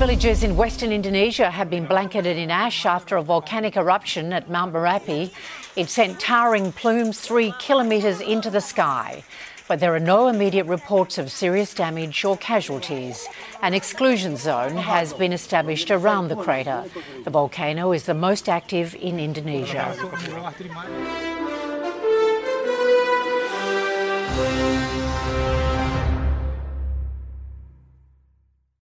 villages in western Indonesia have been blanketed in ash after a volcanic eruption at Mount Merapi. It sent towering plumes three kilometres into the sky. But there are no immediate reports of serious damage or casualties. An exclusion zone has been established around the crater. The volcano is the most active in Indonesia.